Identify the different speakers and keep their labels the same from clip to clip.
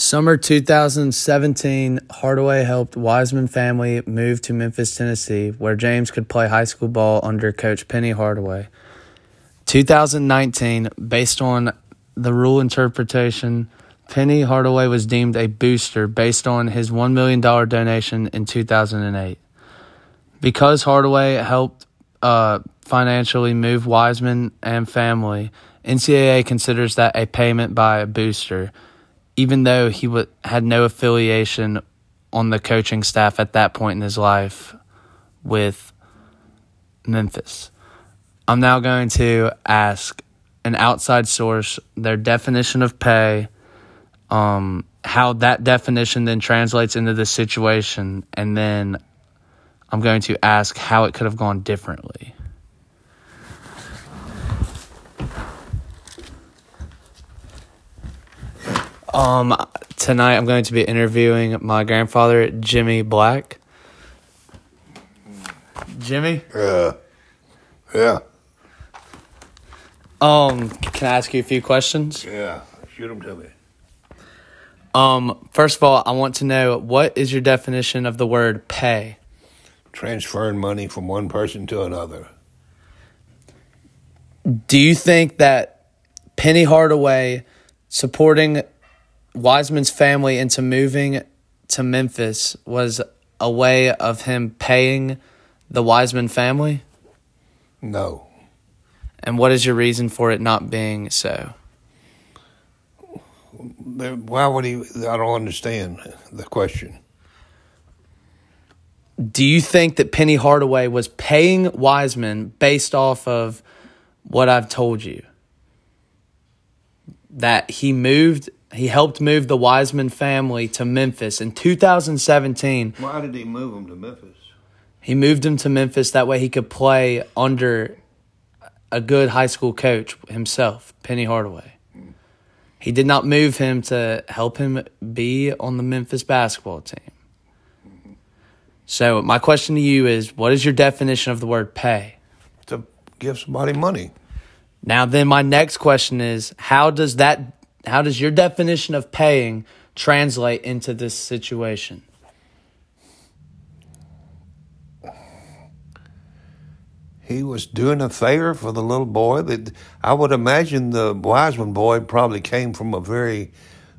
Speaker 1: Summer 2017, Hardaway helped Wiseman family move to Memphis, Tennessee, where James could play high school ball under coach Penny Hardaway. 2019, based on the rule interpretation, Penny Hardaway was deemed a booster based on his $1 million donation in 2008. Because Hardaway helped uh, financially move Wiseman and family, NCAA considers that a payment by a booster – even though he w- had no affiliation on the coaching staff at that point in his life with Memphis. I'm now going to ask an outside source their definition of pay, um, how that definition then translates into the situation, and then I'm going to ask how it could have gone differently. Um, tonight I'm going to be interviewing my grandfather, Jimmy Black. Jimmy?
Speaker 2: Yeah. Yeah.
Speaker 1: Um, can I ask you a few questions?
Speaker 2: Yeah. Shoot them to me.
Speaker 1: Um, first of all, I want to know what is your definition of the word pay?
Speaker 2: Transferring money from one person to another.
Speaker 1: Do you think that Penny Hardaway supporting Wiseman's family into moving to Memphis was a way of him paying the Wiseman family?
Speaker 2: No.
Speaker 1: And what is your reason for it not being so?
Speaker 2: Why would he? I don't understand the question.
Speaker 1: Do you think that Penny Hardaway was paying Wiseman based off of what I've told you? That he moved he helped move the Wiseman family to Memphis in 2017.
Speaker 2: Why did he move them to Memphis?
Speaker 1: He moved him to Memphis that way he could play under a good high school coach himself, Penny Hardaway. Hmm. He did not move him to help him be on the Memphis basketball team. Hmm. So, my question to you is what is your definition of the word pay?
Speaker 2: To give somebody money.
Speaker 1: Now, then, my next question is how does that how does your definition of paying translate into this situation?
Speaker 2: He was doing a favor for the little boy. That I would imagine the Wiseman boy probably came from a very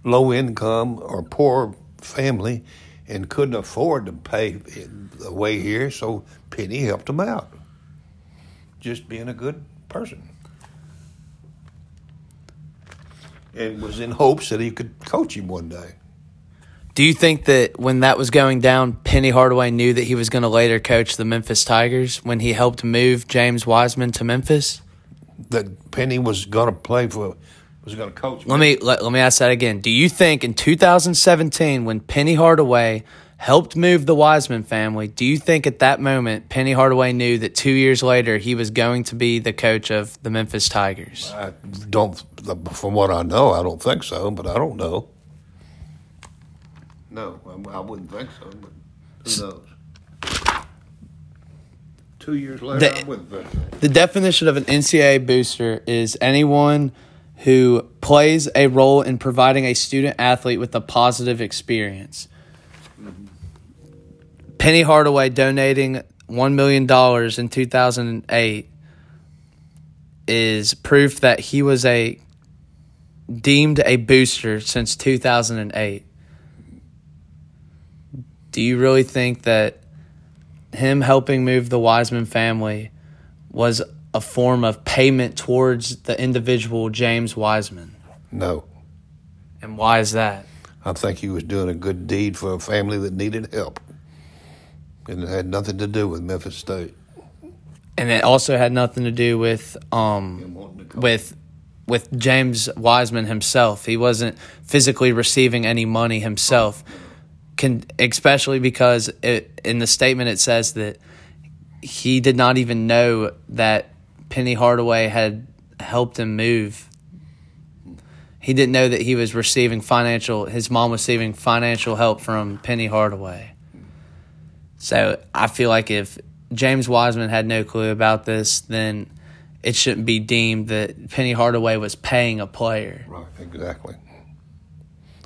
Speaker 2: low income or poor family and couldn't afford to pay the way here, so Penny helped him out. Just being a good person and was in hopes that he could coach him one day.
Speaker 1: Do you think that when that was going down, Penny Hardaway knew that he was going to later coach the Memphis Tigers when he helped move James Wiseman to Memphis?
Speaker 2: That Penny was going to play for, was going to coach.
Speaker 1: Let me let, let me ask that again. Do you think in 2017, when Penny Hardaway helped move the Wiseman family, do you think at that moment Penny Hardaway knew that two years later he was going to be the coach of the Memphis Tigers?
Speaker 2: I don't, from what I know, I don't think so, but I don't know. No, I, wouldn't think so, but who knows? Two years later, the, I wouldn't think so.
Speaker 1: The definition of an NCAA booster is anyone who plays a role in providing a student athlete with a positive experience. Penny Hardaway donating $1 million in 2008 is proof that he was a deemed a booster since 2008. Do you really think that him helping move the Wiseman family was a form of payment towards the individual James Wiseman?
Speaker 2: No.
Speaker 1: And why is that?
Speaker 2: I think he was doing a good deed for a family that needed help and it had nothing to do with Memphis State.
Speaker 1: And it also had nothing to do with um with with James Wiseman himself. He wasn't physically receiving any money himself. Can especially because it, in the statement it says that he did not even know that Penny Hardaway had helped him move. He didn't know that he was receiving financial his mom was receiving financial help from Penny Hardaway. So I feel like if James Wiseman had no clue about this, then it shouldn't be deemed that Penny Hardaway was paying a player.
Speaker 2: Right, exactly.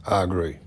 Speaker 2: I agree.